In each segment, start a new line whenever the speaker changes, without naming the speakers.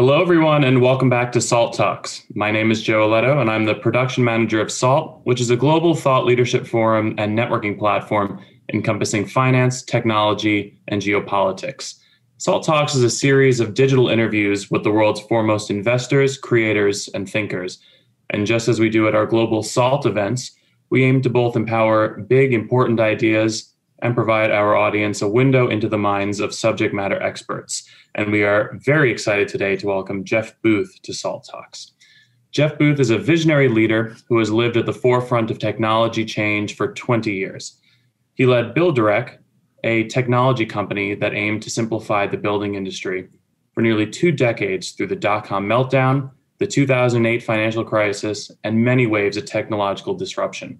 Hello, everyone, and welcome back to SALT Talks. My name is Joe Aletto, and I'm the production manager of SALT, which is a global thought leadership forum and networking platform encompassing finance, technology, and geopolitics. SALT Talks is a series of digital interviews with the world's foremost investors, creators, and thinkers. And just as we do at our global SALT events, we aim to both empower big, important ideas and provide our audience a window into the minds of subject matter experts. And we are very excited today to welcome Jeff Booth to SALT Talks. Jeff Booth is a visionary leader who has lived at the forefront of technology change for 20 years. He led BuildDirect, a technology company that aimed to simplify the building industry for nearly two decades through the dot com meltdown, the 2008 financial crisis, and many waves of technological disruption.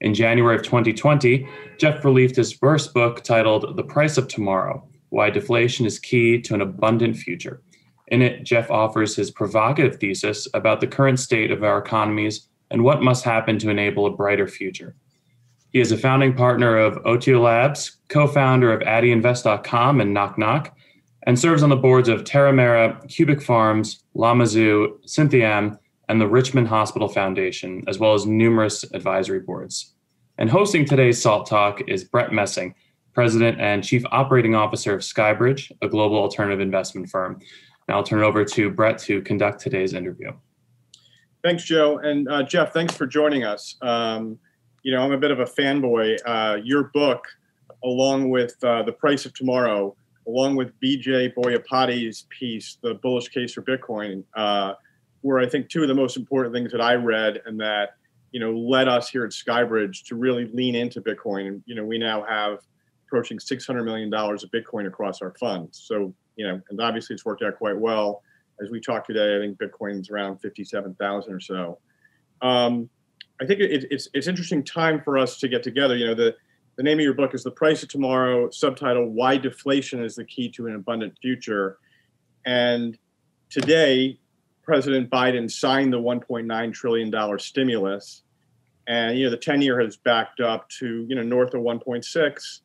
In January of 2020, Jeff released his first book titled The Price of Tomorrow Why Deflation is Key to an Abundant Future. In it, Jeff offers his provocative thesis about the current state of our economies and what must happen to enable a brighter future. He is a founding partner of Otio Labs, co-founder of AddyInvest.com and Knock Knock, and serves on the boards of Terramera, Cubic Farms, Lamazoo, Synthiam, and the Richmond Hospital Foundation, as well as numerous advisory boards. And hosting today's SALT Talk is Brett Messing, President and Chief Operating Officer of Skybridge, a global alternative investment firm. Now I'll turn it over to Brett to conduct today's interview.
Thanks, Joe. And uh, Jeff, thanks for joining us. Um, you know, I'm a bit of a fanboy. Uh, your book, along with uh, The Price of Tomorrow, along with Vijay Boyapati's piece, The Bullish Case for Bitcoin, uh, were, I think, two of the most important things that I read and that, you know, led us here at Skybridge to really lean into Bitcoin. And, you know, we now have approaching $600 million of Bitcoin across our funds. So, you know, and obviously it's worked out quite well. As we talk today, I think Bitcoin's around 57,000 or so. Um, I think it, it's it's interesting time for us to get together. You know, the the name of your book is "The Price of Tomorrow." Subtitle: Why Deflation is the Key to an Abundant Future. And today, President Biden signed the 1.9 trillion dollar stimulus, and you know the 10 year has backed up to you know north of 1.6. It's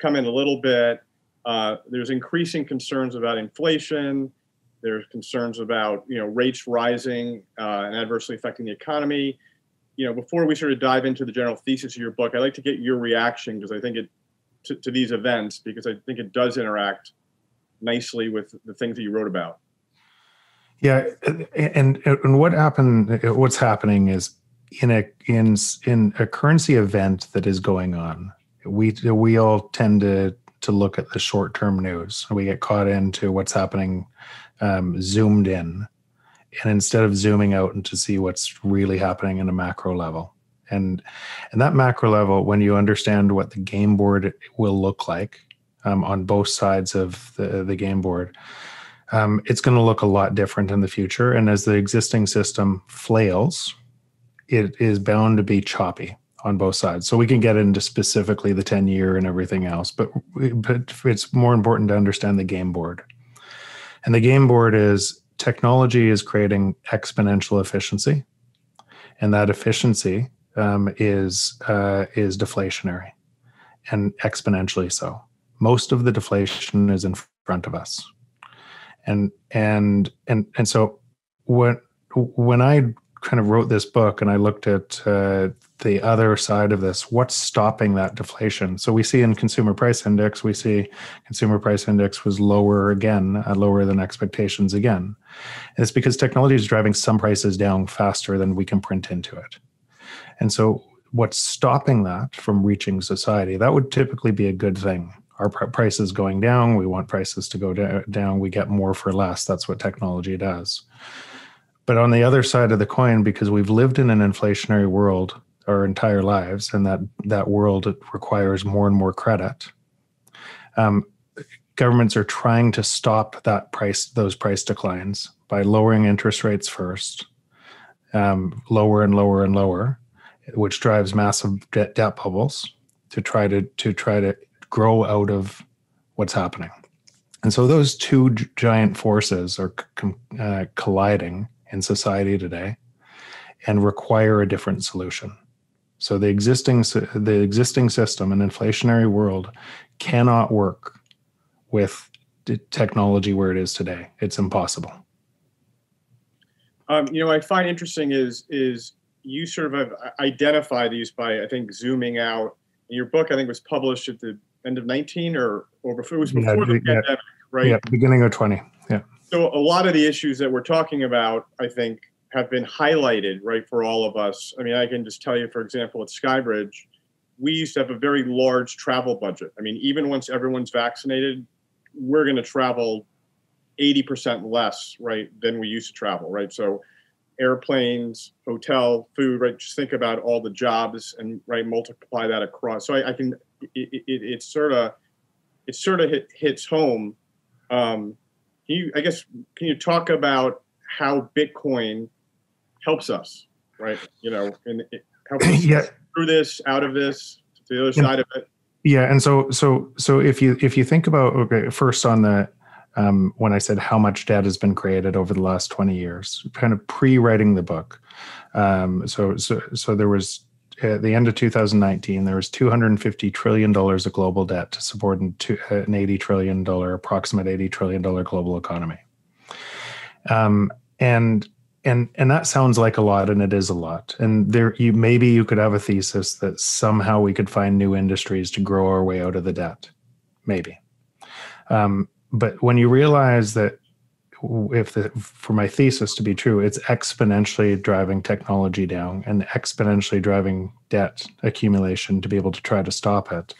come in a little bit. Uh, there's increasing concerns about inflation. There's concerns about you know rates rising uh, and adversely affecting the economy you know, before we sort of dive into the general thesis of your book, I'd like to get your reaction because I think it to, to these events because I think it does interact nicely with the things that you wrote about.
Yeah, and and what happened? What's happening is in a in in a currency event that is going on. We we all tend to to look at the short term news. We get caught into what's happening, um, zoomed in, and instead of zooming out and to see what's really happening in a macro level and and that macro level when you understand what the game board will look like um, on both sides of the, the game board um, it's going to look a lot different in the future. And as the existing system flails it is bound to be choppy on both sides. So we can get into specifically the 10 year and everything else but but it's more important to understand the game board. And the game board is technology is creating exponential efficiency, and that efficiency um, is uh, is deflationary, and exponentially so. Most of the deflation is in front of us, and and and and so when when I kind of wrote this book and I looked at uh, the other side of this, what's stopping that deflation? So we see in consumer price index, we see consumer price index was lower again, uh, lower than expectations again. And it's because technology is driving some prices down faster than we can print into it. And so what's stopping that from reaching society? That would typically be a good thing. Our pr- prices going down, we want prices to go down, we get more for less. That's what technology does. But on the other side of the coin, because we've lived in an inflationary world our entire lives, and that that world requires more and more credit, um, governments are trying to stop that price those price declines by lowering interest rates first, um, lower and lower and lower, which drives massive debt, debt bubbles to try to to try to grow out of what's happening. And so those two giant forces are uh, colliding in society today and require a different solution. So the existing the existing system, an inflationary world, cannot work with technology where it is today. It's impossible.
Um, you know, I find interesting is is you sort of identify these by I think zooming out. In your book, I think was published at the end of 19 or or before it was before yeah, the yeah, pandemic, right?
Yeah, beginning of 20. Yeah.
So a lot of the issues that we're talking about, I think, have been highlighted, right, for all of us. I mean, I can just tell you, for example, at Skybridge, we used to have a very large travel budget. I mean, even once everyone's vaccinated, we're going to travel 80% less, right, than we used to travel, right? So airplanes, hotel, food, right? Just think about all the jobs and right, multiply that across. So I, I can, it, it, it's sort of, it sort of hit, hits home. Um, can you, I guess, can you talk about how Bitcoin helps us, right? You know, and it helps us yeah. through this, out of this, to the other side of it.
Yeah, and so so so if you if you think about okay, first on the um, when I said how much debt has been created over the last 20 years, kind of pre-writing the book. Um, so, so, so there was at the end of 2019, there was 250 trillion dollars of global debt to support an, an 80 trillion dollar, approximate 80 trillion dollar global economy. Um, and and and that sounds like a lot, and it is a lot. And there, you maybe you could have a thesis that somehow we could find new industries to grow our way out of the debt, maybe. Um, but when you realize that if the, for my thesis to be true, it's exponentially driving technology down and exponentially driving debt accumulation to be able to try to stop it.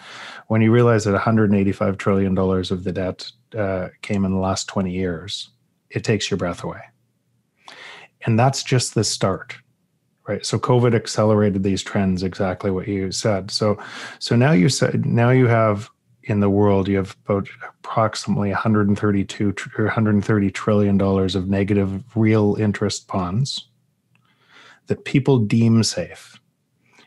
When you realize that 185 trillion dollars of the debt uh, came in the last 20 years, it takes your breath away. And that's just the start, right? So COVID accelerated these trends, exactly what you said. So, so now you said now you have in the world, you have about approximately 132 or 130 trillion dollars of negative real interest bonds that people deem safe.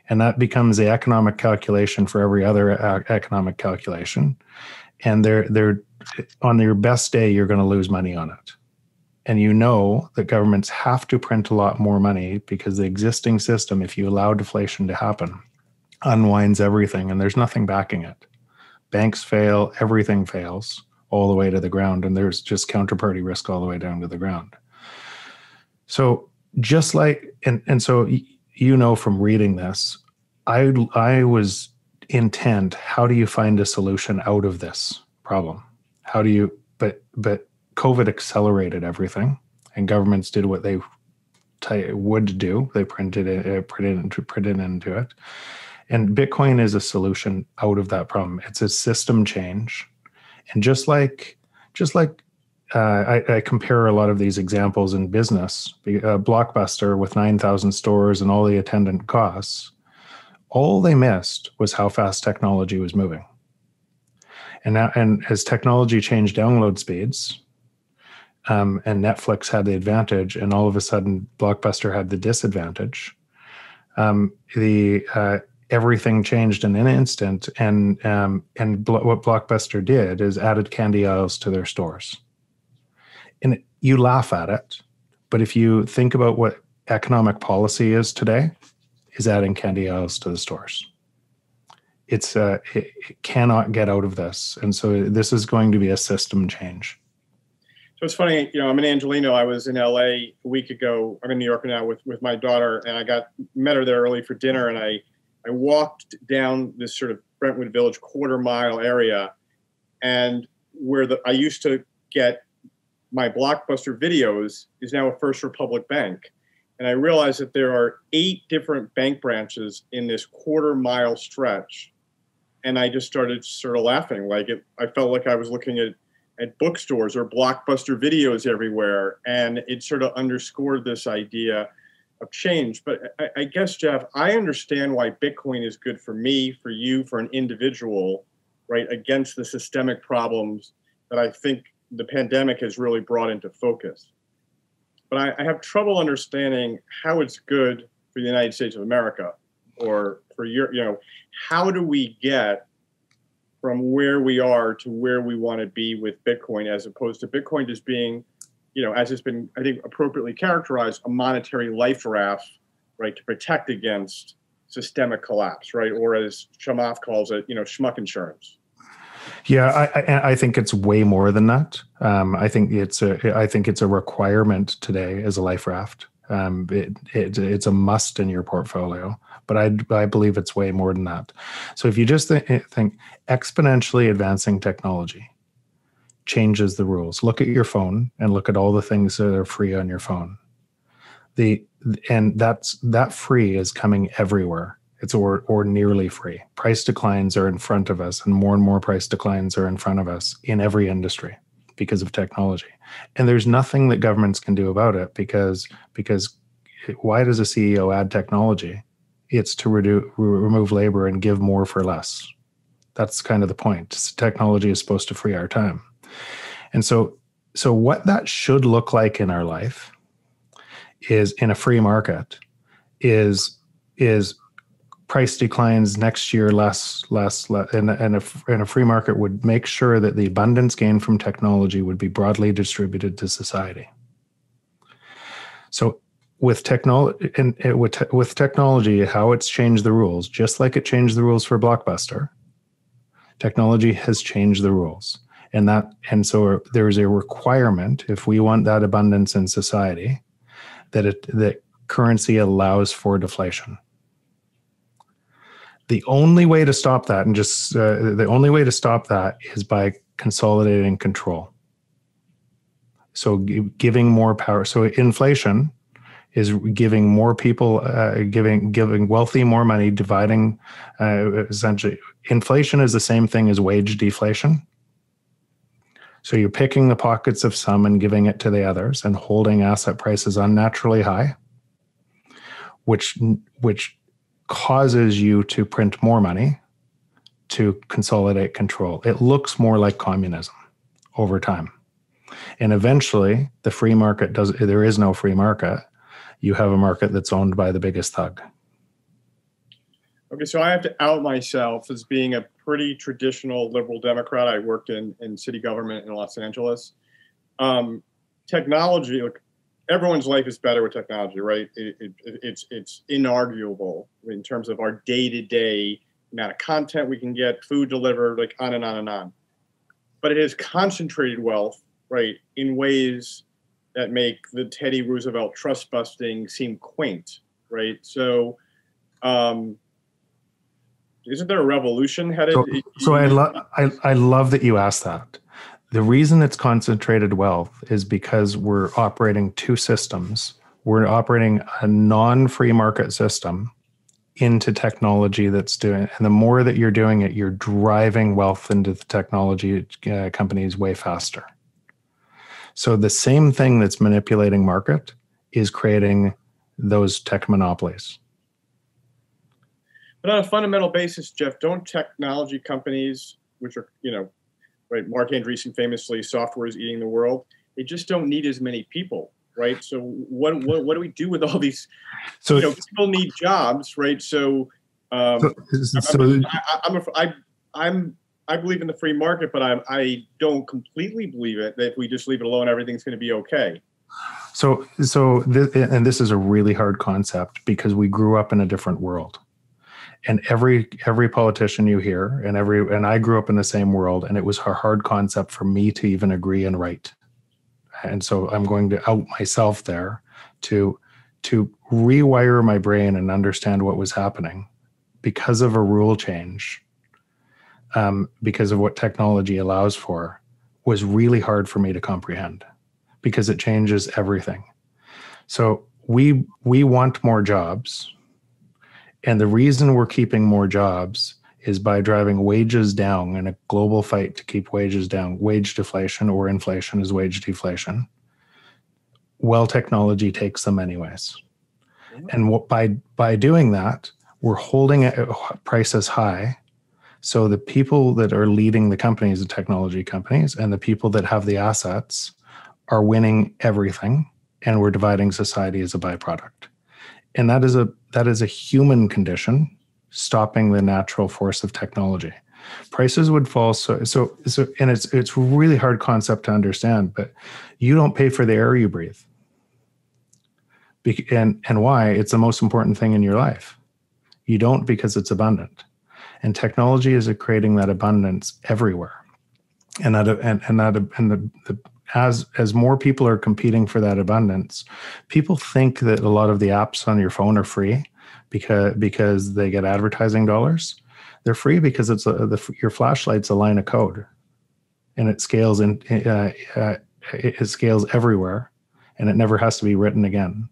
And that becomes the economic calculation for every other uh, economic calculation. And they're they're on your best day, you're going to lose money on it. And you know that governments have to print a lot more money because the existing system, if you allow deflation to happen, unwinds everything and there's nothing backing it banks fail, everything fails all the way to the ground, and there's just counterparty risk all the way down to the ground. So just like and and so you know from reading this, I I was intent. How do you find a solution out of this problem? How do you? But but COVID accelerated everything, and governments did what they would do. They printed it, uh, printed, printed into it, and Bitcoin is a solution out of that problem. It's a system change. And just like, just like uh, I, I, compare a lot of these examples in business, uh, Blockbuster with 9,000 stores and all the attendant costs, all they missed was how fast technology was moving. And now, and as technology changed download speeds, um, and Netflix had the advantage, and all of a sudden Blockbuster had the disadvantage. Um, the uh, everything changed in an instant. And um, and blo- what Blockbuster did is added candy aisles to their stores. And you laugh at it, but if you think about what economic policy is today, is adding candy aisles to the stores. It's uh, it, it cannot get out of this, and so this is going to be a system change.
So it's funny, you know, I'm in Angelino. I was in LA a week ago. I'm in New York now with with my daughter, and I got met her there early for dinner, and I I walked down this sort of Brentwood Village quarter mile area, and where the I used to get my blockbuster videos is now a First Republic bank. And I realized that there are eight different bank branches in this quarter mile stretch. And I just started sort of laughing. Like it, I felt like I was looking at, at bookstores or blockbuster videos everywhere. And it sort of underscored this idea of change. But I, I, guess, Jeff, I understand why Bitcoin is good for me, for you, for an individual, right, against the systemic problems that I think the pandemic has really brought into focus. But I, I have trouble understanding how it's good for the United States of America or for your, you know, how do we get from where we are to where we want to be with Bitcoin as opposed to Bitcoin just being you know, as it's been, I think, appropriately characterized, a monetary life raft, right, to protect against systemic collapse, right, or as Chamath calls it, you know, schmuck insurance.
Yeah, I, I, think it's way more than that. Um, I think it's a I think it's a requirement today as a life raft. Um, it, it, it's a must in your portfolio, but I, I believe it's way more than that. So if you just th- think exponentially advancing technology changes the rules, look at your phone and look at all the things that are free on your phone. The and that's that free is coming everywhere. It's or or nearly free. Price declines are in front of us, and more and more price declines are in front of us in every industry because of technology. And there's nothing that governments can do about it because because why does a CEO add technology? It's to reduce, remove labor and give more for less. That's kind of the point. Technology is supposed to free our time. And so so what that should look like in our life is in a free market is is price declines next year less less, less and, and, a, and a free market would make sure that the abundance gained from technology would be broadly distributed to society. So with technology and with, te- with technology how it's changed the rules just like it changed the rules for blockbuster technology has changed the rules and that and so there is a requirement if we want that abundance in society that it that currency allows for deflation the only way to stop that, and just uh, the only way to stop that is by consolidating control. So g- giving more power. So inflation is giving more people, uh, giving giving wealthy more money, dividing. Uh, essentially, inflation is the same thing as wage deflation. So you're picking the pockets of some and giving it to the others, and holding asset prices unnaturally high, which which causes you to print more money to consolidate control. It looks more like communism over time. And eventually, the free market does, there is no free market. You have a market that's owned by the biggest thug.
Okay, so I have to out myself as being a pretty traditional liberal Democrat. I worked in, in city government in Los Angeles. Um, technology, like everyone's life is better with technology, right? It, it, it's it's inarguable in terms of our day to day amount of content we can get, food delivered, like on and on and on. But it has concentrated wealth, right, in ways that make the Teddy Roosevelt trust busting seem quaint, right? So, um, isn't there a revolution headed?
So, so I love I, I love that you asked that the reason it's concentrated wealth is because we're operating two systems. We're operating a non free market system into technology that's doing and the more that you're doing it you're driving wealth into the technology uh, companies way faster so the same thing that's manipulating market is creating those tech monopolies
but on a fundamental basis jeff don't technology companies which are you know right? Marc Andreessen famously, software is eating the world. They just don't need as many people, right? So what what, what do we do with all these? So you know, people need jobs, right? So, um, so, so I'm, I, I'm, a, I, I'm I believe in the free market, but I I don't completely believe it that if we just leave it alone, everything's going to be okay.
So so this, and this is a really hard concept because we grew up in a different world and every every politician you hear and every and i grew up in the same world and it was a hard concept for me to even agree and write. And so i'm going to out myself there to to rewire my brain and understand what was happening because of a rule change um, because of what technology allows for was really hard for me to comprehend because it changes everything. So we we want more jobs and the reason we're keeping more jobs is by driving wages down in a global fight to keep wages down. Wage deflation or inflation is wage deflation. Well, technology takes them anyways. And what, by by doing that, we're holding uh, prices high. So the people that are leading the companies, the technology companies, and the people that have the assets are winning everything, and we're dividing society as a byproduct and that is a that is a human condition stopping the natural force of technology. Prices would fall so so so and it's it's really hard concept to understand but you don't pay for the air you breathe. Be- and and why? It's the most important thing in your life. You don't because it's abundant. And technology is creating that abundance everywhere. And that and, and that and the, the as as more people are competing for that abundance, people think that a lot of the apps on your phone are free because because they get advertising dollars. They're free because it's a, the, your flashlight's a line of code, and it scales in uh, uh, it scales everywhere, and it never has to be written again.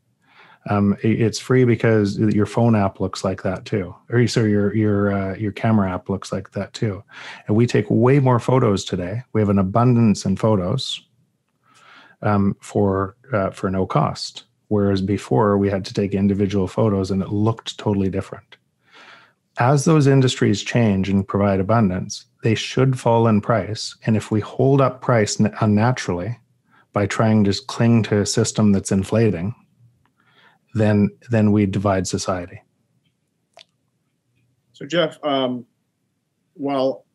Um, it's free because your phone app looks like that too, or so your your uh, your camera app looks like that too. And we take way more photos today. We have an abundance in photos um, for uh, for no cost, whereas before we had to take individual photos and it looked totally different. As those industries change and provide abundance, they should fall in price. And if we hold up price unnaturally by trying to cling to a system that's inflating then then we divide society.
So Jeff, um, well,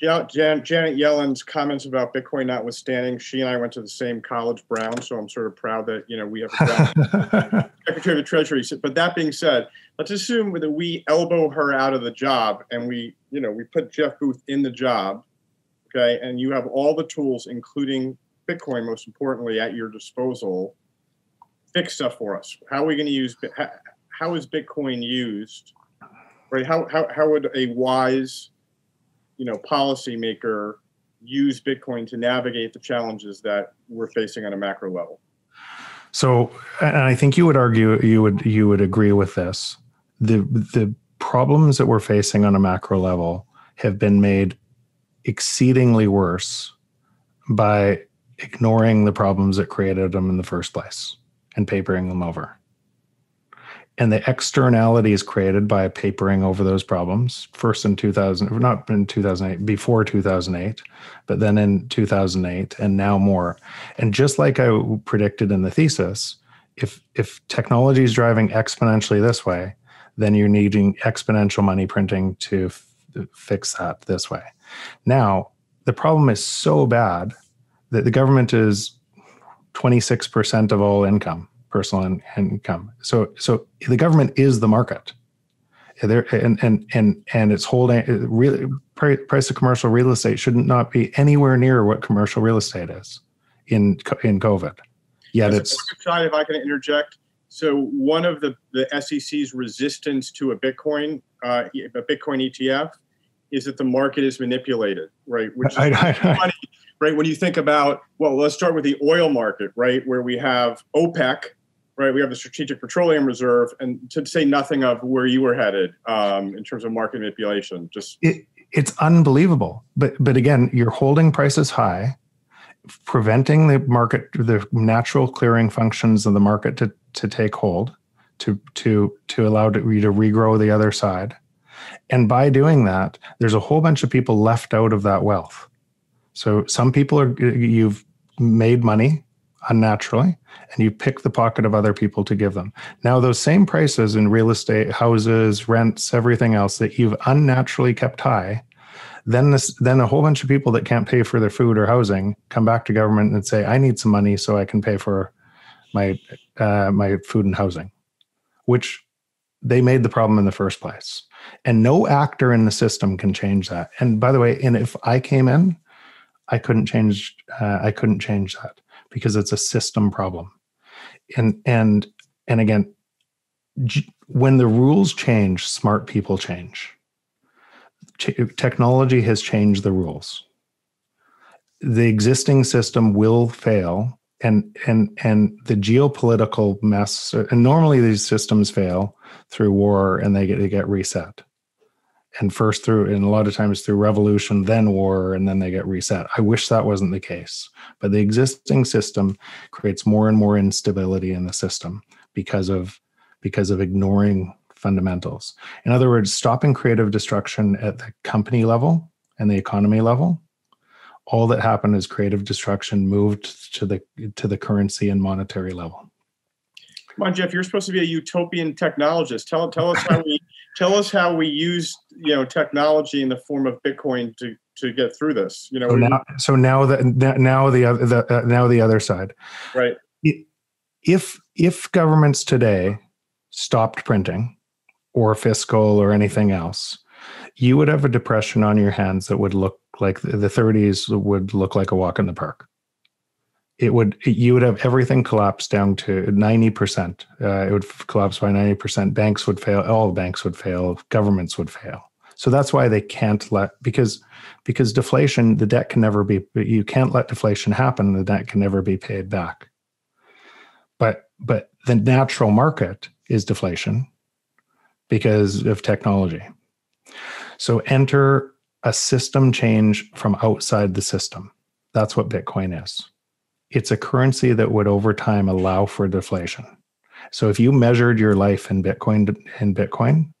Jan, Janet Yellen's comments about Bitcoin notwithstanding, she and I went to the same college, Brown. So I'm sort of proud that you know we have a Secretary of the Treasury. But that being said, let's assume that we elbow her out of the job and we, you know, we put Jeff Booth in the job, okay, and you have all the tools, including Bitcoin, most importantly, at your disposal fix stuff for us? How are we going to use? How, how is Bitcoin used? Right? How, how how would a wise, you know, policymaker use Bitcoin to navigate the challenges that we're facing on a macro level?
So, and I think you would argue you would you would agree with this. The the problems that we're facing on a macro level have been made exceedingly worse by ignoring the problems that created them in the first place and papering them over. And the externalities created by papering over those problems, first in 2000, not in 2008, before 2008, but then in 2008, and now more. And just like I predicted in the thesis, if if technology is driving exponentially this way, then you're needing exponential money printing to f- fix that this way. Now, the problem is so bad that the government is 26% of all income, personal in, income. So, so the government is the market. There and and and and it's holding really price of commercial real estate should not be anywhere near what commercial real estate is in in COVID. Yet it's
side. If I can interject, so one of the the SEC's resistance to a Bitcoin uh, a Bitcoin ETF is that the market is manipulated, right? Which is I, I, funny right? When you think about, well, let's start with the oil market, right? Where we have OPEC, right? We have the Strategic Petroleum Reserve, and to say nothing of where you were headed um, in terms of market manipulation. Just
it, it's unbelievable. But but again, you're holding prices high, preventing the market, the natural clearing functions of the market to to take hold, to to to allow you to regrow the other side. And by doing that, there's a whole bunch of people left out of that wealth. So some people are you've made money unnaturally and you pick the pocket of other people to give them. Now those same prices in real estate, houses, rents, everything else that you've unnaturally kept high, then this then a whole bunch of people that can't pay for their food or housing come back to government and say I need some money so I can pay for my uh, my food and housing, which they made the problem in the first place. And no actor in the system can change that. And by the way, and if I came in I couldn't change. Uh, I couldn't change that because it's a system problem. And and and again, when the rules change, smart people change. Technology has changed the rules. The existing system will fail, and and and the geopolitical mess. And normally these systems fail through war, and they get they get reset and first through and a lot of times through revolution then war and then they get reset i wish that wasn't the case but the existing system creates more and more instability in the system because of because of ignoring fundamentals in other words stopping creative destruction at the company level and the economy level all that happened is creative destruction moved to the to the currency and monetary level
Come on, Jeff. You're supposed to be a utopian technologist. Tell tell us how we tell us how we use you know technology in the form of Bitcoin to to get through this. You know.
So now, so now the now the other the, uh, now the other side.
Right.
If if governments today stopped printing, or fiscal or anything else, you would have a depression on your hands that would look like the 30s would look like a walk in the park it would you would have everything collapse down to 90% uh, it would collapse by 90% banks would fail. All banks would fail. Governments would fail. So that's why they can't let because because deflation the debt can never be you can't let deflation happen. The debt can never be paid back. But but the natural market is deflation because of technology. So enter a system change from outside the system. That's what bitcoin is it's a currency that would over time allow for deflation. So if you measured your life in Bitcoin in Bitcoin,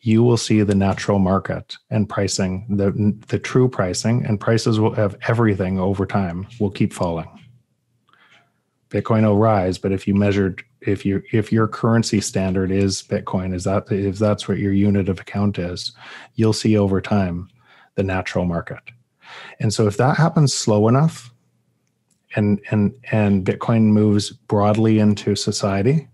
you will see the natural market and pricing, the the true pricing, and prices will have everything over time will keep falling. Bitcoin will rise, but if you measured if you if your currency standard is Bitcoin, is that if that's what your unit of account is, you'll see over time the natural market. And so if that happens slow enough, and and and Bitcoin moves broadly into society,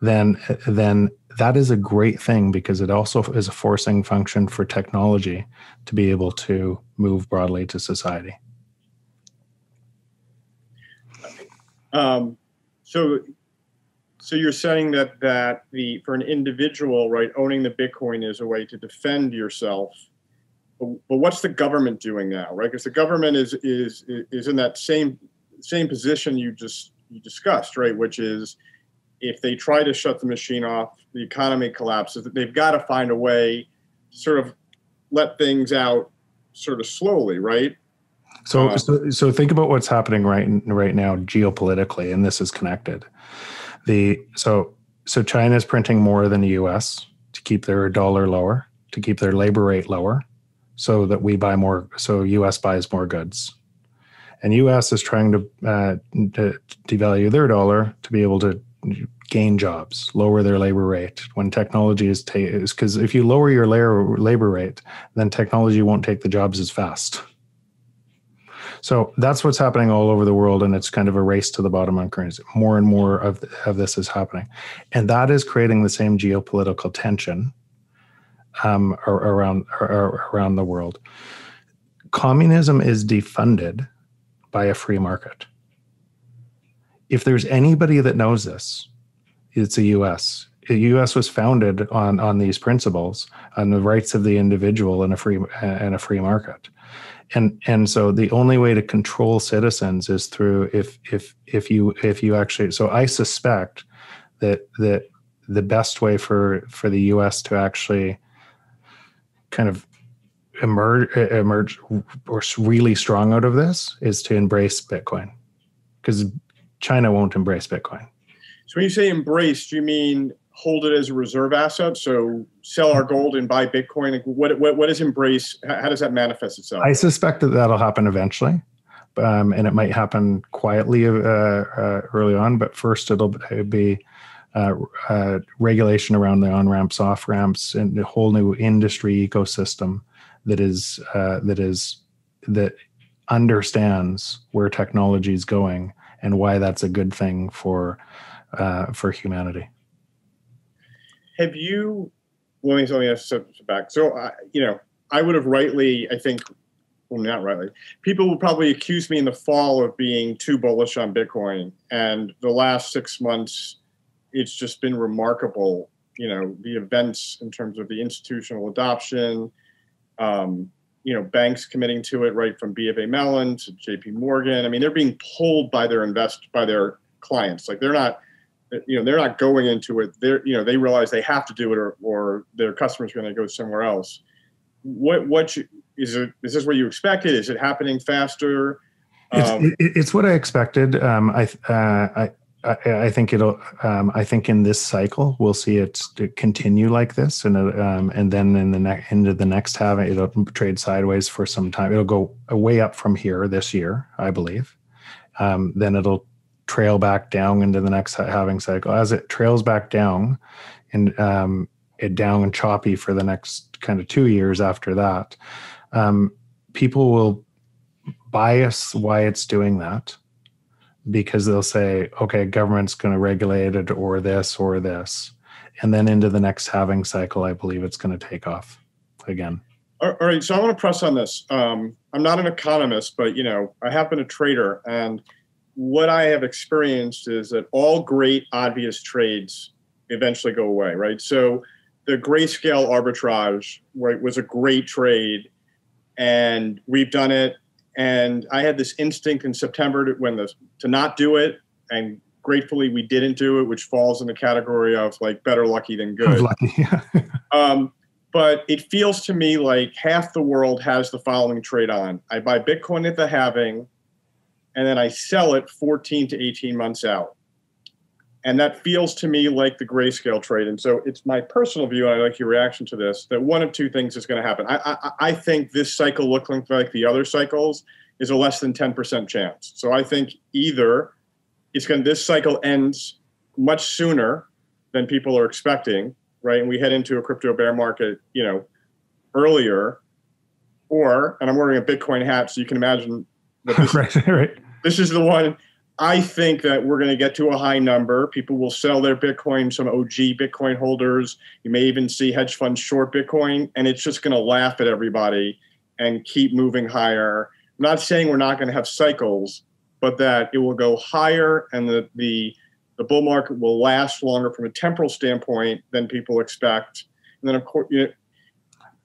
then then that is a great thing because it also is a forcing function for technology to be able to move broadly to society.
Um, so, so you're saying that that the for an individual, right, owning the Bitcoin is a way to defend yourself but, but what's the government doing now, right? Because the government is is is in that same same position you just you discussed, right? Which is if they try to shut the machine off, the economy collapses. They've got to find a way to sort of let things out sort of slowly, right?
So, uh, so, so think about what's happening right right now geopolitically, and this is connected. The so so China is printing more than the U.S. to keep their dollar lower, to keep their labor rate lower, so that we buy more so us buys more goods. And us is trying to, uh, to devalue their dollar to be able to gain jobs lower their labor rate. When technology is because if you lower your labor, labor rate then technology won't take the jobs as fast. So that's what's happening all over the world, and it's kind of a race to the bottom on currency. More and more of, of this is happening, and that is creating the same geopolitical tension um, around around the world. Communism is defunded by a free market. If there's anybody that knows this, it's the U.S. The U.S. was founded on on these principles, on the rights of the individual in a free and a free market, and and so the only way to control citizens is through if if if you if you actually. So I suspect that that the best way for for the U.S. to actually kind of emerge emerge or really strong out of this is to embrace Bitcoin because China won't embrace Bitcoin.
So when you say embrace, do you mean hold it as a reserve asset? So sell our gold and buy Bitcoin. What what what is embrace? How does that manifest itself?
I suspect that that'll happen eventually. Um, and it might happen quietly uh, uh, early on, but first it'll be uh, uh, regulation around the on ramps, off ramps, and a whole new industry ecosystem that is uh, that is that understands where technology is going and why that's a good thing for uh, for humanity.
Have you? Let me let me ask back. So uh, you know, I would have rightly, I think, well, not rightly. People will probably accuse me in the fall of being too bullish on Bitcoin, and the last six months it's just been remarkable. You know, the events in terms of the institutional adoption, um, you know, banks committing to it, right from B of A Mellon to J.P. Morgan. I mean, they're being pulled by their invest by their clients. Like they're not, you know, they're not going into it. They're, you know, they realize they have to do it, or or their customers are going to go somewhere else. What what you, is it? Is this what you expected? Is it happening faster?
Um, it's, it's what I expected. Um, I, uh, I I, I think it'll. Um, I think in this cycle we'll see it continue like this, and um, and then in the next into the next half it'll trade sideways for some time. It'll go way up from here this year, I believe. Um, then it'll trail back down into the next halving cycle. As it trails back down, and um, it down and choppy for the next kind of two years after that, um, people will bias why it's doing that because they'll say, okay, government's going to regulate it or this or this. And then into the next halving cycle, I believe it's going to take off again.
All right. So I want to press on this. Um, I'm not an economist, but, you know, I have been a trader and what I have experienced is that all great obvious trades eventually go away, right? So the grayscale arbitrage right, was a great trade, and we've done it. And I had this instinct in September to, when the to not do it, and gratefully we didn't do it, which falls in the category of like better lucky than good.
Lucky, yeah.
um, but it feels to me like half the world has the following trade on: I buy Bitcoin at the halving, and then I sell it 14 to 18 months out. And that feels to me like the grayscale trade. And so it's my personal view, and I like your reaction to this, that one of two things is going to happen. I, I, I think this cycle looking like the other cycles is a less than 10% chance. So I think either it's going to, this cycle ends much sooner than people are expecting, right? And we head into a crypto bear market, you know, earlier, or, and I'm wearing a Bitcoin hat, so you can imagine that this,
right, right.
this is the one I think that we're going to get to a high number. People will sell their Bitcoin, some OG Bitcoin holders. You may even see hedge funds short Bitcoin, and it's just going to laugh at everybody and keep moving higher. I'm not saying we're not going to have cycles, but that it will go higher and the, the, the bull market will last longer from a temporal standpoint than people expect. And then, of course, you, know, do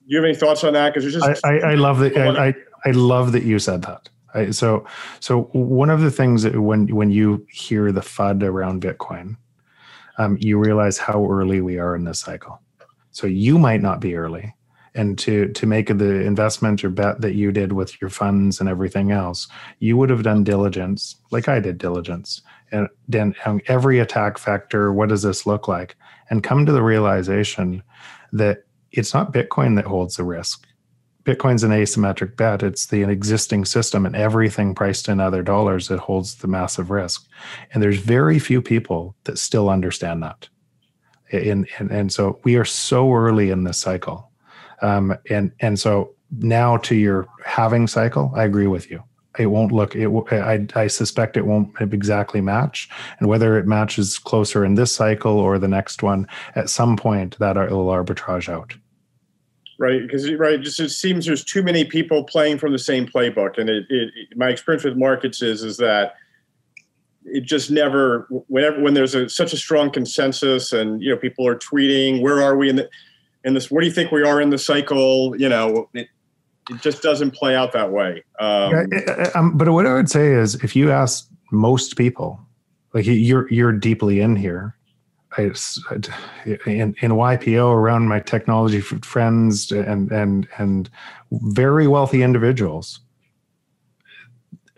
you have any thoughts on that? Because
just I, I, I love that. I, I, I love that you said that I, so, so one of the things that when when you hear the FUD around Bitcoin, um, you realize how early we are in this cycle. So you might not be early, and to to make the investment or bet that you did with your funds and everything else, you would have done diligence, like I did diligence, and then every attack factor. What does this look like? And come to the realization that it's not Bitcoin that holds the risk Bitcoin's an asymmetric bet. It's the existing system and everything priced in other dollars that holds the massive risk. And there's very few people that still understand that. And, and, and so we are so early in this cycle. Um, and, and so now to your halving cycle, I agree with you. It won't look, it, I, I suspect it won't exactly match. And whether it matches closer in this cycle or the next one, at some point that will arbitrage out
right? Because right, it just it seems there's too many people playing from the same playbook, and it, it, it, my experience with markets is is that it just never whenever when there's a, such a strong consensus, and you know people are tweeting, where are we in the in this? Where do you think we are in the cycle? You know, it, it just doesn't play out that way. Um,
yeah, um, but what I would say is, if you ask most people, like you're you're deeply in here, I, in, in YPO around my technology friends and and and very wealthy individuals,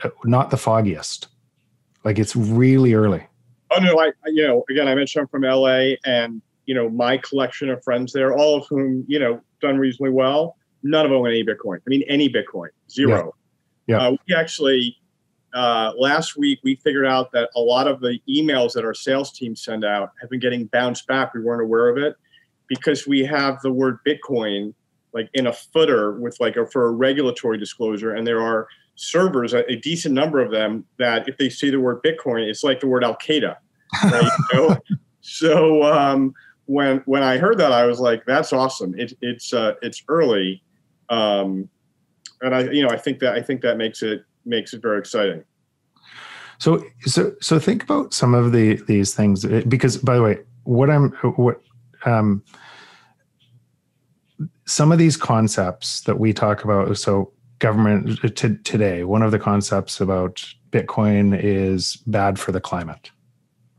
uh, not the foggiest. Like it's really early.
Oh no, I you know again I mentioned I'm from LA and you know my collection of friends there, all of whom you know done reasonably well. None of them own any Bitcoin. I mean any Bitcoin, zero. Yeah. yeah. Uh, we actually uh, last week we figured out that a lot of the emails that our sales team send out have been getting bounced back. We weren't aware of it because we have the word Bitcoin like in a footer with like a, for a regulatory disclosure, and there are servers, a, a, decent number of them, that if they see the word Bitcoin, it's like the word Al Qaeda. Right? you know? So um, when when I heard that, I was like, "That's awesome! It, it's uh, it's early." Um, and I, you know, I think that I think that makes it makes it very exciting.
So, so, so think about some of the these things because, by the way, what I'm what um, some of these concepts that we talk about. So, government t- today, one of the concepts about Bitcoin is bad for the climate,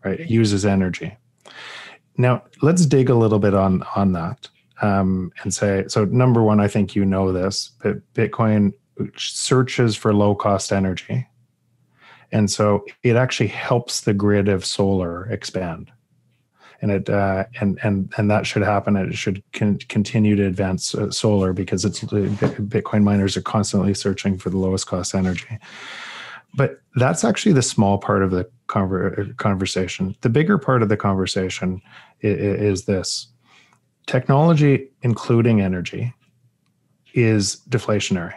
right? It uses energy. Now, let's dig a little bit on on that um, and say. So, number one, I think you know this, but Bitcoin searches for low cost energy. And so it actually helps the grid of solar expand. And it uh, and and and that should happen. It should con- continue to advance uh, solar because it's Bitcoin miners are constantly searching for the lowest cost energy. But that's actually the small part of the conver- conversation. The bigger part of the conversation is, is this: technology, including energy, is deflationary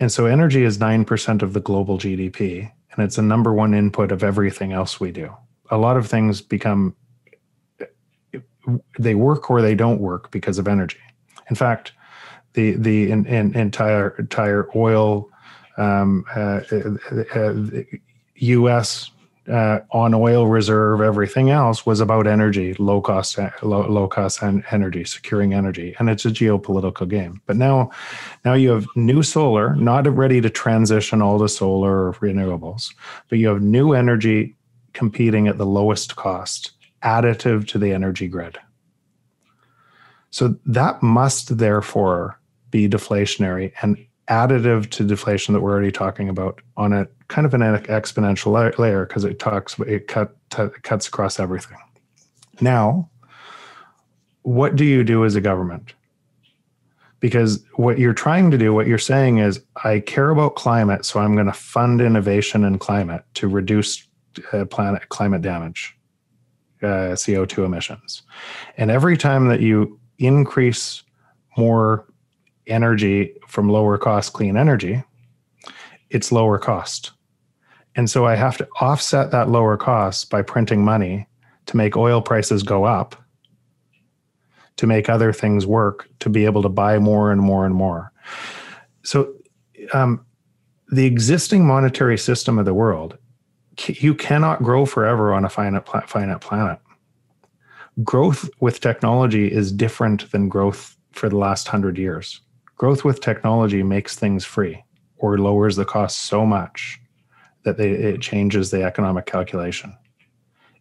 and so energy is 9% of the global GDP, and it's a number one input of everything else we do. A lot of things become, they work or they don't work because of energy. In fact, the, the in, in, entire, entire oil, um, uh, uh, uh, U.S. Uh, on oil reserve, everything else was about energy, low cost, low, low cost energy, securing energy, and it's a geopolitical game. But now, now you have new solar, not ready to transition all to solar or renewables, but you have new energy competing at the lowest cost, additive to the energy grid. So that must therefore be deflationary and additive to deflation that we're already talking about on a kind of an exponential layer because it talks it cut cuts across everything. Now, what do you do as a government? Because what you're trying to do, what you're saying is, I care about climate, so I'm going to fund innovation in climate to reduce uh, planet climate damage, uh, CO2 emissions. And every time that you increase more energy from lower cost clean energy, it's lower cost. And so I have to offset that lower cost by printing money to make oil prices go up, to make other things work, to be able to buy more and more and more. So um, the existing monetary system of the world, you cannot grow forever on a finite, finite planet. Growth with technology is different than growth for the last hundred years growth with technology makes things free or lowers the cost so much that they, it changes the economic calculation.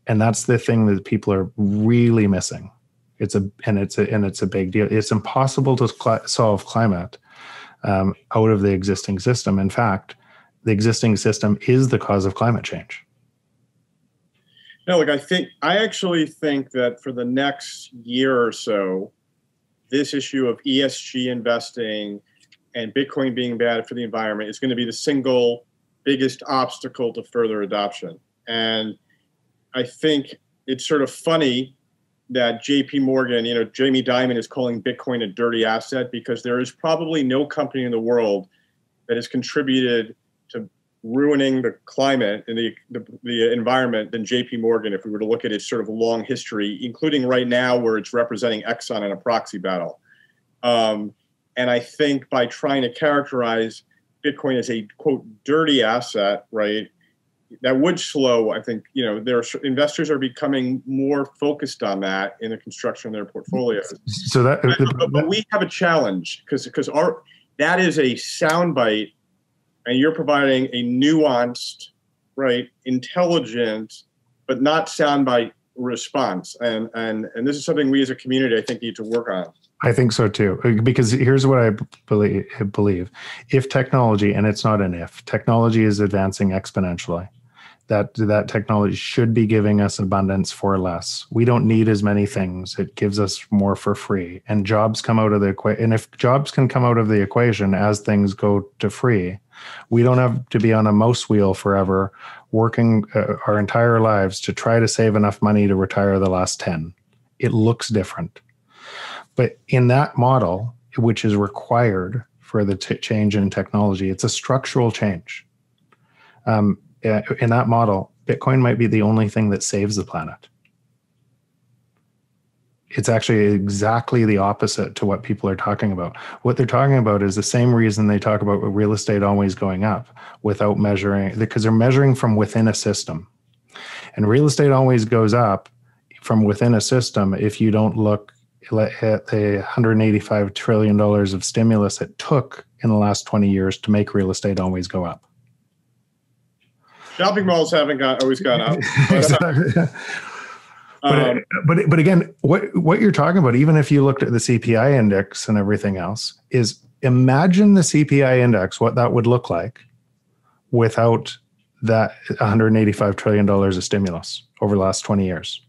And that's the thing that people are really missing. It's a and it's a and it's a big deal. It's impossible to cl- solve climate um, out of the existing system. In fact the existing system is the cause of climate change.
No like i think i actually think that for the next year or so this issue of ESG investing and Bitcoin being bad for the environment is going to be the single biggest obstacle to further adoption. And I think it's sort of funny that JP Morgan, you know, Jamie Dimon is calling Bitcoin a dirty asset because there is probably no company in the world that has contributed ruining the climate and the, the, the, environment than JP Morgan if we were to look at its sort of long history, including right now where it's representing Exxon in a proxy battle. Um, and I think by trying to characterize Bitcoin as a quote dirty asset, right, that would slow. I think you know their investors are becoming more focused on that in the construction of their portfolios.
So that,
but, but we have a challenge because because our that is a soundbite and you're providing a nuanced, right, intelligent, but not soundbite response. And and and this is something we as a community, I think, need to work on.
I think so too. Because here's what I believe: believe if technology, and it's not an if, technology is advancing exponentially that that technology should be giving us abundance for less. We don't need as many things. It gives us more for free. And jobs come out of the equation. And if jobs can come out of the equation as things go to free, we don't have to be on a mouse wheel forever working uh, our entire lives to try to save enough money to retire the last 10. It looks different. But in that model, which is required for the t- change in technology, it's a structural change. Um, uh, in that model, Bitcoin might be the only thing that saves the planet. It's actually exactly the opposite to what people are talking about. What they're talking about is the same reason they talk about real estate always going up without measuring, because they're measuring from within a system. And real estate always goes up from within a system if you don't look at the 185 trillion dollars of stimulus it took in the last 20 years to make real estate always go up.
Shopping malls haven't got always gone up.
Uh, But, um, but but again, what what you're talking about, even if you looked at the CPI index and everything else, is imagine the CPI index, what that would look like without that 185 trillion dollars of stimulus over the last 20 years.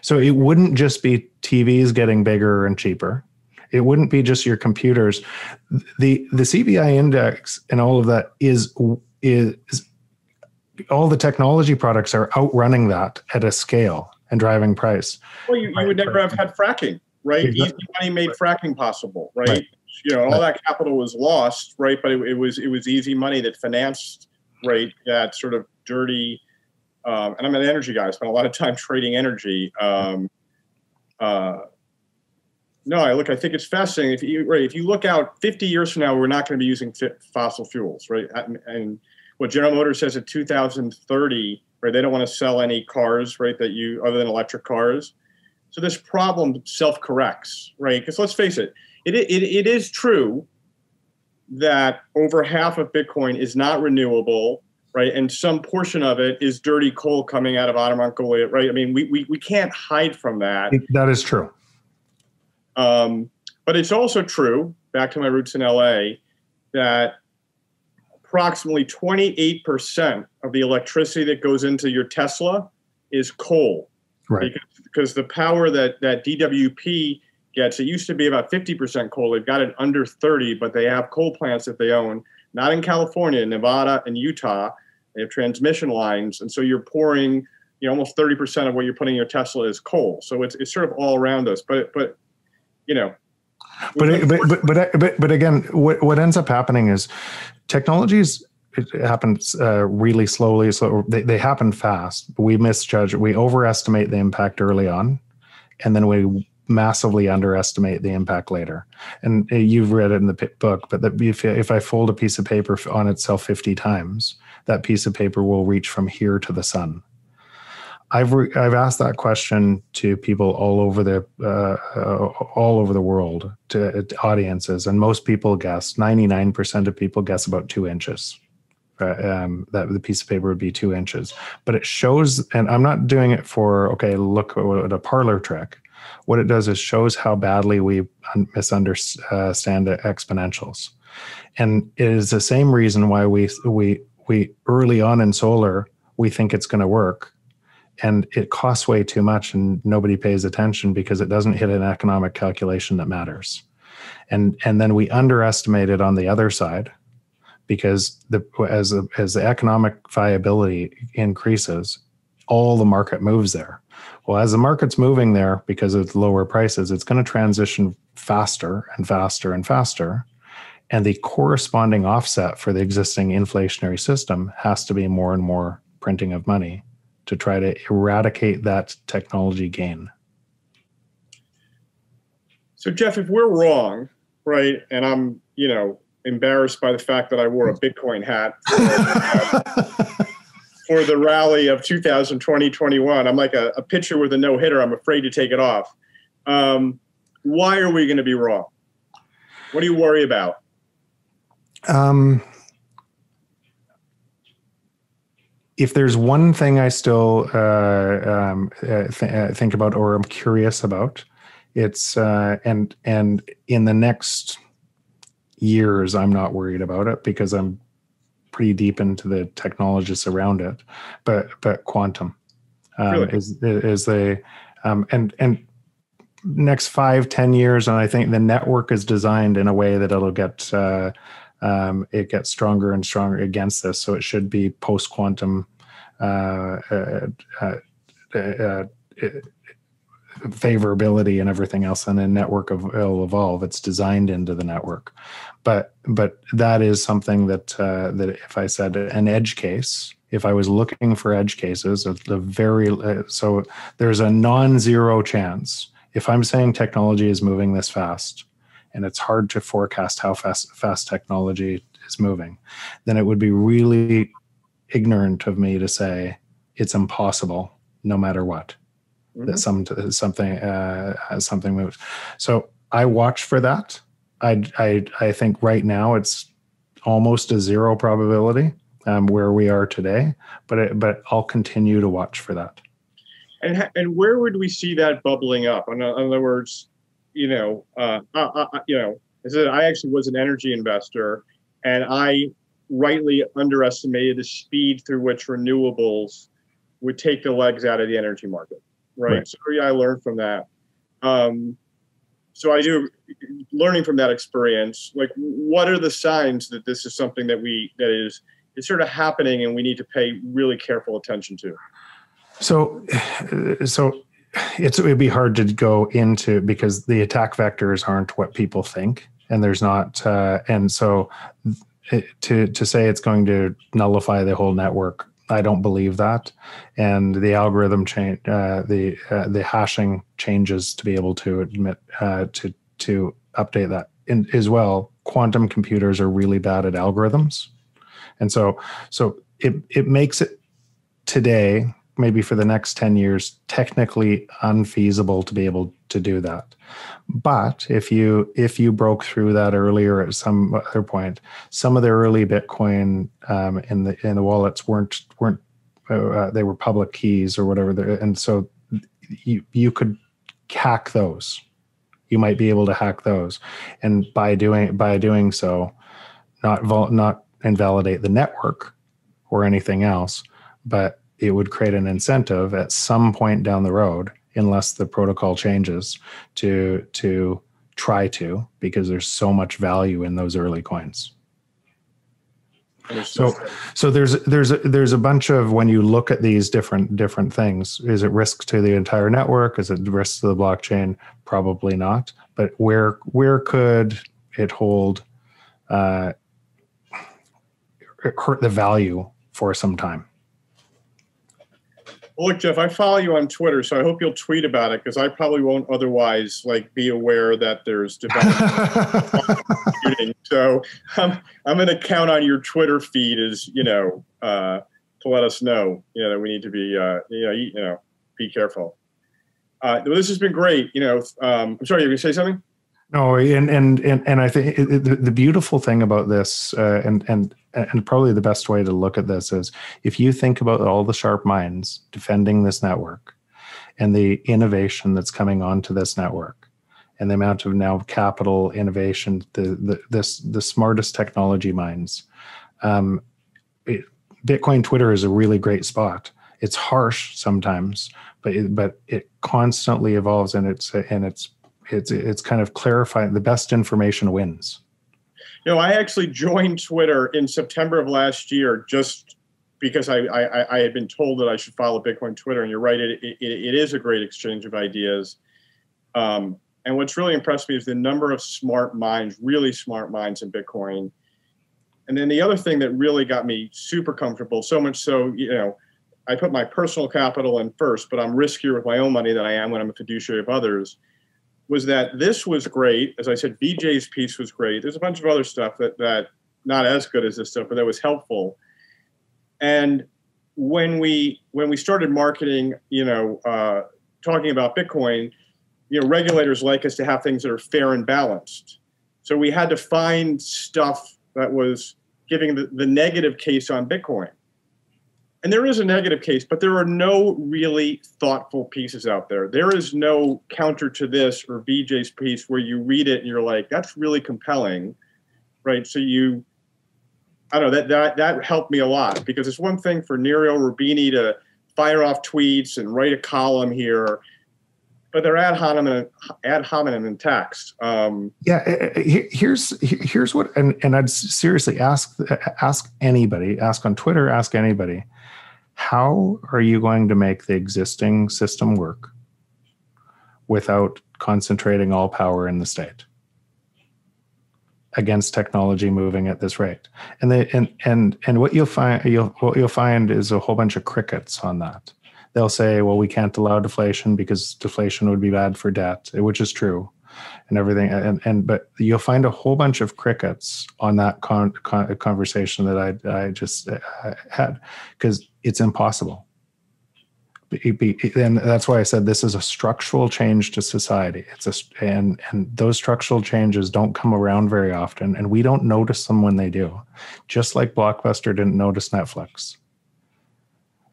So it wouldn't just be TVs getting bigger and cheaper. It wouldn't be just your computers. The the CPI index and all of that is is all the technology products are outrunning that at a scale and driving price.
Well, you, you would never have had fracking, right? Exactly. Easy money made fracking possible, right? right. You know, all that capital was lost, right? But it, it, was it was easy money that financed, right? That sort of dirty. Um, and I'm an energy guy. I spent a lot of time trading energy. Um, uh, no, I look. I think it's fascinating. If you right, if you look out 50 years from now, we're not going to be using fossil fuels, right? And what General Motors says in 2030, right? They don't want to sell any cars, right? That you other than electric cars. So this problem self corrects, right? Because let's face it, it, it, it is true that over half of Bitcoin is not renewable, right? And some portion of it is dirty coal coming out of Outer Mongolia, right? I mean, we, we, we can't hide from that.
That is true.
Um, but it's also true, back to my roots in LA, that approximately 28% of the electricity that goes into your Tesla is coal.
Right.
Because, because the power that, that DWP gets, it used to be about 50% coal. They've got it under 30, but they have coal plants that they own, not in California, Nevada, and Utah. They have transmission lines. And so you're pouring, you know, almost 30% of what you're putting in your Tesla is coal. So it's, it's sort of all around us. But, but you know,
but, but, but, but, but, but again, what, what ends up happening is technologies it happens uh, really slowly. So they, they happen fast. We misjudge. We overestimate the impact early on, and then we massively underestimate the impact later. And uh, you've read it in the book, but that if, if I fold a piece of paper on itself 50 times, that piece of paper will reach from here to the sun. I've re- I've asked that question to people all over the uh, uh, all over the world to, to, audiences, and most people guess. Ninety nine percent of people guess about two inches. Uh, um, that the piece of paper would be two inches, but it shows. And I'm not doing it for okay. Look at a parlor trick. What it does is shows how badly we misunderstand exponentials, and it is the same reason why we we we early on in solar we think it's going to work and it costs way too much and nobody pays attention because it doesn't hit an economic calculation that matters. And and then we underestimate it on the other side because the as a, as the economic viability increases all the market moves there. Well as the market's moving there because of lower prices it's going to transition faster and faster and faster. And the corresponding offset for the existing inflationary system has to be more and more printing of money to try to eradicate that technology gain.
So, Jeff, if we're wrong, right, and I'm, you know, embarrassed by the fact that I wore a Bitcoin hat for the rally of 2020 21, I'm like a, a pitcher with a no hitter. I'm afraid to take it off. Um, why are we going to be wrong? What do you worry about?
Um, if there's one thing I still uh, um, uh, th- uh, think about or I'm curious about, it's uh, and and in the next years I'm not worried about it because I'm pretty deep into the technologists around it. But but quantum um, really? is is the um, and and next five ten years, and I think the network is designed in a way that it'll get. Uh, um, it gets stronger and stronger against this. So it should be post quantum favorability and everything else and a network of, will evolve. It's designed into the network. But but that is something that uh, that if i said an edge case if i was looking for edge cases of the very uh, so there's a non-zero chance if i'm saying technology is moving this fast and it's hard to forecast how fast fast technology is moving then it would be really ignorant of me to say it's impossible no matter what mm-hmm. that some something uh, something moves. So i watch for that. I, I i think right now it's almost a zero probability um, where we are today but it, but i'll continue to watch for that.
And and where would we see that bubbling up? In, other words you know uh, uh, uh, you know I actually was an energy investor and I rightly underestimated the speed through which renewables would take the legs out of the energy market. Right. right. So yeah, I learned from that. Um, so I do learning from that experience. Like, what are the signs that this is something that we that is is sort of happening, and we need to pay really careful attention to.
So, so it's it would be hard to go into because the attack vectors aren't what people think, and there's not, uh, and so to to say it's going to nullify the whole network. I don't believe that, and the algorithm change, uh, the uh, the hashing changes to be able to admit uh, to to update that. As well. Quantum computers are really bad at algorithms, And so so it it makes it today maybe for the next 10 years technically unfeasible to be able to do that. But if you if you broke through that earlier at some other point some of the early bitcoin um, in the in the wallets weren't weren't uh, they were public keys or whatever and so you you could hack those. You might be able to hack those. And by doing by doing so not vol- not invalidate the network or anything else but it would create an incentive at some point down the road unless the protocol changes to to try to because there's so much value in those early coins. So so there's there's a, there's a bunch of when you look at these different different things is it risk to the entire network? Is it risk to the blockchain? Probably not. But where where could it hold uh, hurt the value for some time
look, Jeff, I follow you on Twitter, so I hope you'll tweet about it because I probably won't otherwise like be aware that there's development. so I'm I'm going to count on your Twitter feed as you know uh, to let us know you know that we need to be uh, you know you, you know be careful. Uh, this has been great. You know, um, I'm sorry, you going to say something?
No, and and and and I think it, the beautiful thing about this, uh, and and and probably the best way to look at this is if you think about all the sharp minds defending this network, and the innovation that's coming onto this network, and the amount of now capital innovation, the the this the smartest technology minds, um, it, Bitcoin Twitter is a really great spot. It's harsh sometimes, but it, but it constantly evolves, and it's and it's it's it's kind of clarifying the best information wins.
No, I actually joined Twitter in September of last year just because I, I, I had been told that I should follow Bitcoin Twitter. And you're right, it, it, it is a great exchange of ideas. Um, and what's really impressed me is the number of smart minds, really smart minds in Bitcoin. And then the other thing that really got me super comfortable, so much so, you know, I put my personal capital in first, but I'm riskier with my own money than I am when I'm a fiduciary of others was that this was great. As I said, Vijay's piece was great. There's a bunch of other stuff that that not as good as this stuff, but that was helpful. And when we when we started marketing, you know, uh, talking about Bitcoin, you know, regulators like us to have things that are fair and balanced. So we had to find stuff that was giving the, the negative case on Bitcoin and there is a negative case, but there are no really thoughtful pieces out there. There is no counter to this or Vijay's piece where you read it and you're like, that's really compelling, right? So you, I don't know that that that helped me a lot because it's one thing for Nouriel Roubini to fire off tweets and write a column here, but they're ad hominem ad hominem in text. Um,
yeah, eh, eh, here's here's what, and and I'd seriously ask ask anybody, ask on Twitter, ask anybody how are you going to make the existing system work without concentrating all power in the state against technology moving at this rate and they and and and what you'll find you'll what you'll find is a whole bunch of crickets on that they'll say well we can't allow deflation because deflation would be bad for debt which is true and everything and and but you'll find a whole bunch of crickets on that con, con conversation that i i just uh, had because it's impossible and that's why I said this is a structural change to society. It's a and and those structural changes don't come around very often, and we don't notice them when they do. Just like Blockbuster didn't notice Netflix,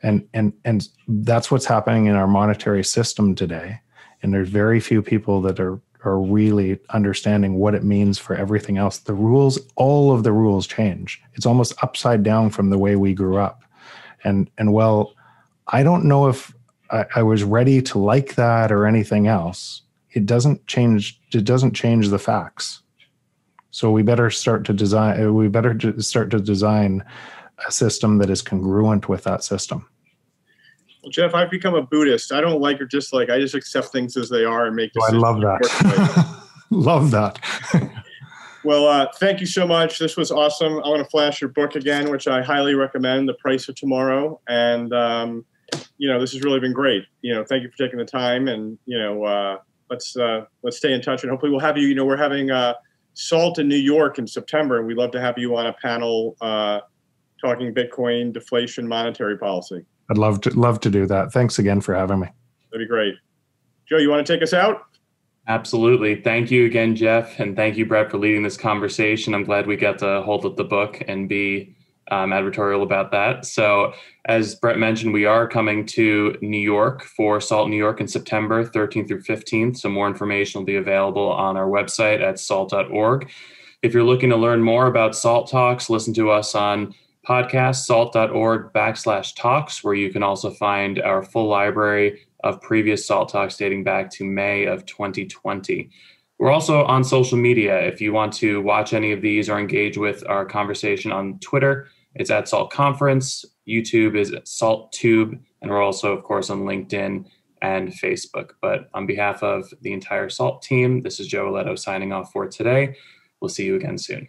and and and that's what's happening in our monetary system today. And there's very few people that are are really understanding what it means for everything else. The rules, all of the rules change. It's almost upside down from the way we grew up and and well i don't know if I, I, was ready to like that or anything else it doesn't change it doesn't change the facts so we better start to design we better start to design a system that is congruent with that system
well, Jeff, I've become a Buddhist. I don't like or dislike. I just accept things as they are and make.
Oh, I love that. love that.
Well, uh, thank you so much. This was awesome. I want to flash your book again, which I highly recommend, The Price of Tomorrow. And, um, you know, this has really been great. You know, thank you for taking the time. And, you know, uh, let's uh, let's stay in touch. And hopefully we'll have you, you know, we're having uh, SALT in New York in September. And we'd love to have you on a panel, uh, talking Bitcoin, deflation, monetary policy.
I'd love to love to do that. Thanks again for having me.
That'd be great. Joe, you want to take us out?
Absolutely. Thank you again, Jeff. And thank you, Brett, for leading this conversation. I'm glad we got to hold up the book and be um, advertorial about that. So, as Brett mentioned, we are coming to New York for SALT New York in September 13th through 15th. So, more information will be available on our website at salt.org. If you're looking to learn more about SALT Talks, listen to us on podcast, salt.org backslash talks, where you can also find our full library of previous SALT Talks dating back to May of 2020. We're also on social media. If you want to watch any of these or engage with our conversation on Twitter, it's at SALT Conference. YouTube is SALT Tube, and we're also, of course, on LinkedIn and Facebook. But on behalf of the entire SALT team, this is Joe Aletto signing off for today. We'll see you again soon.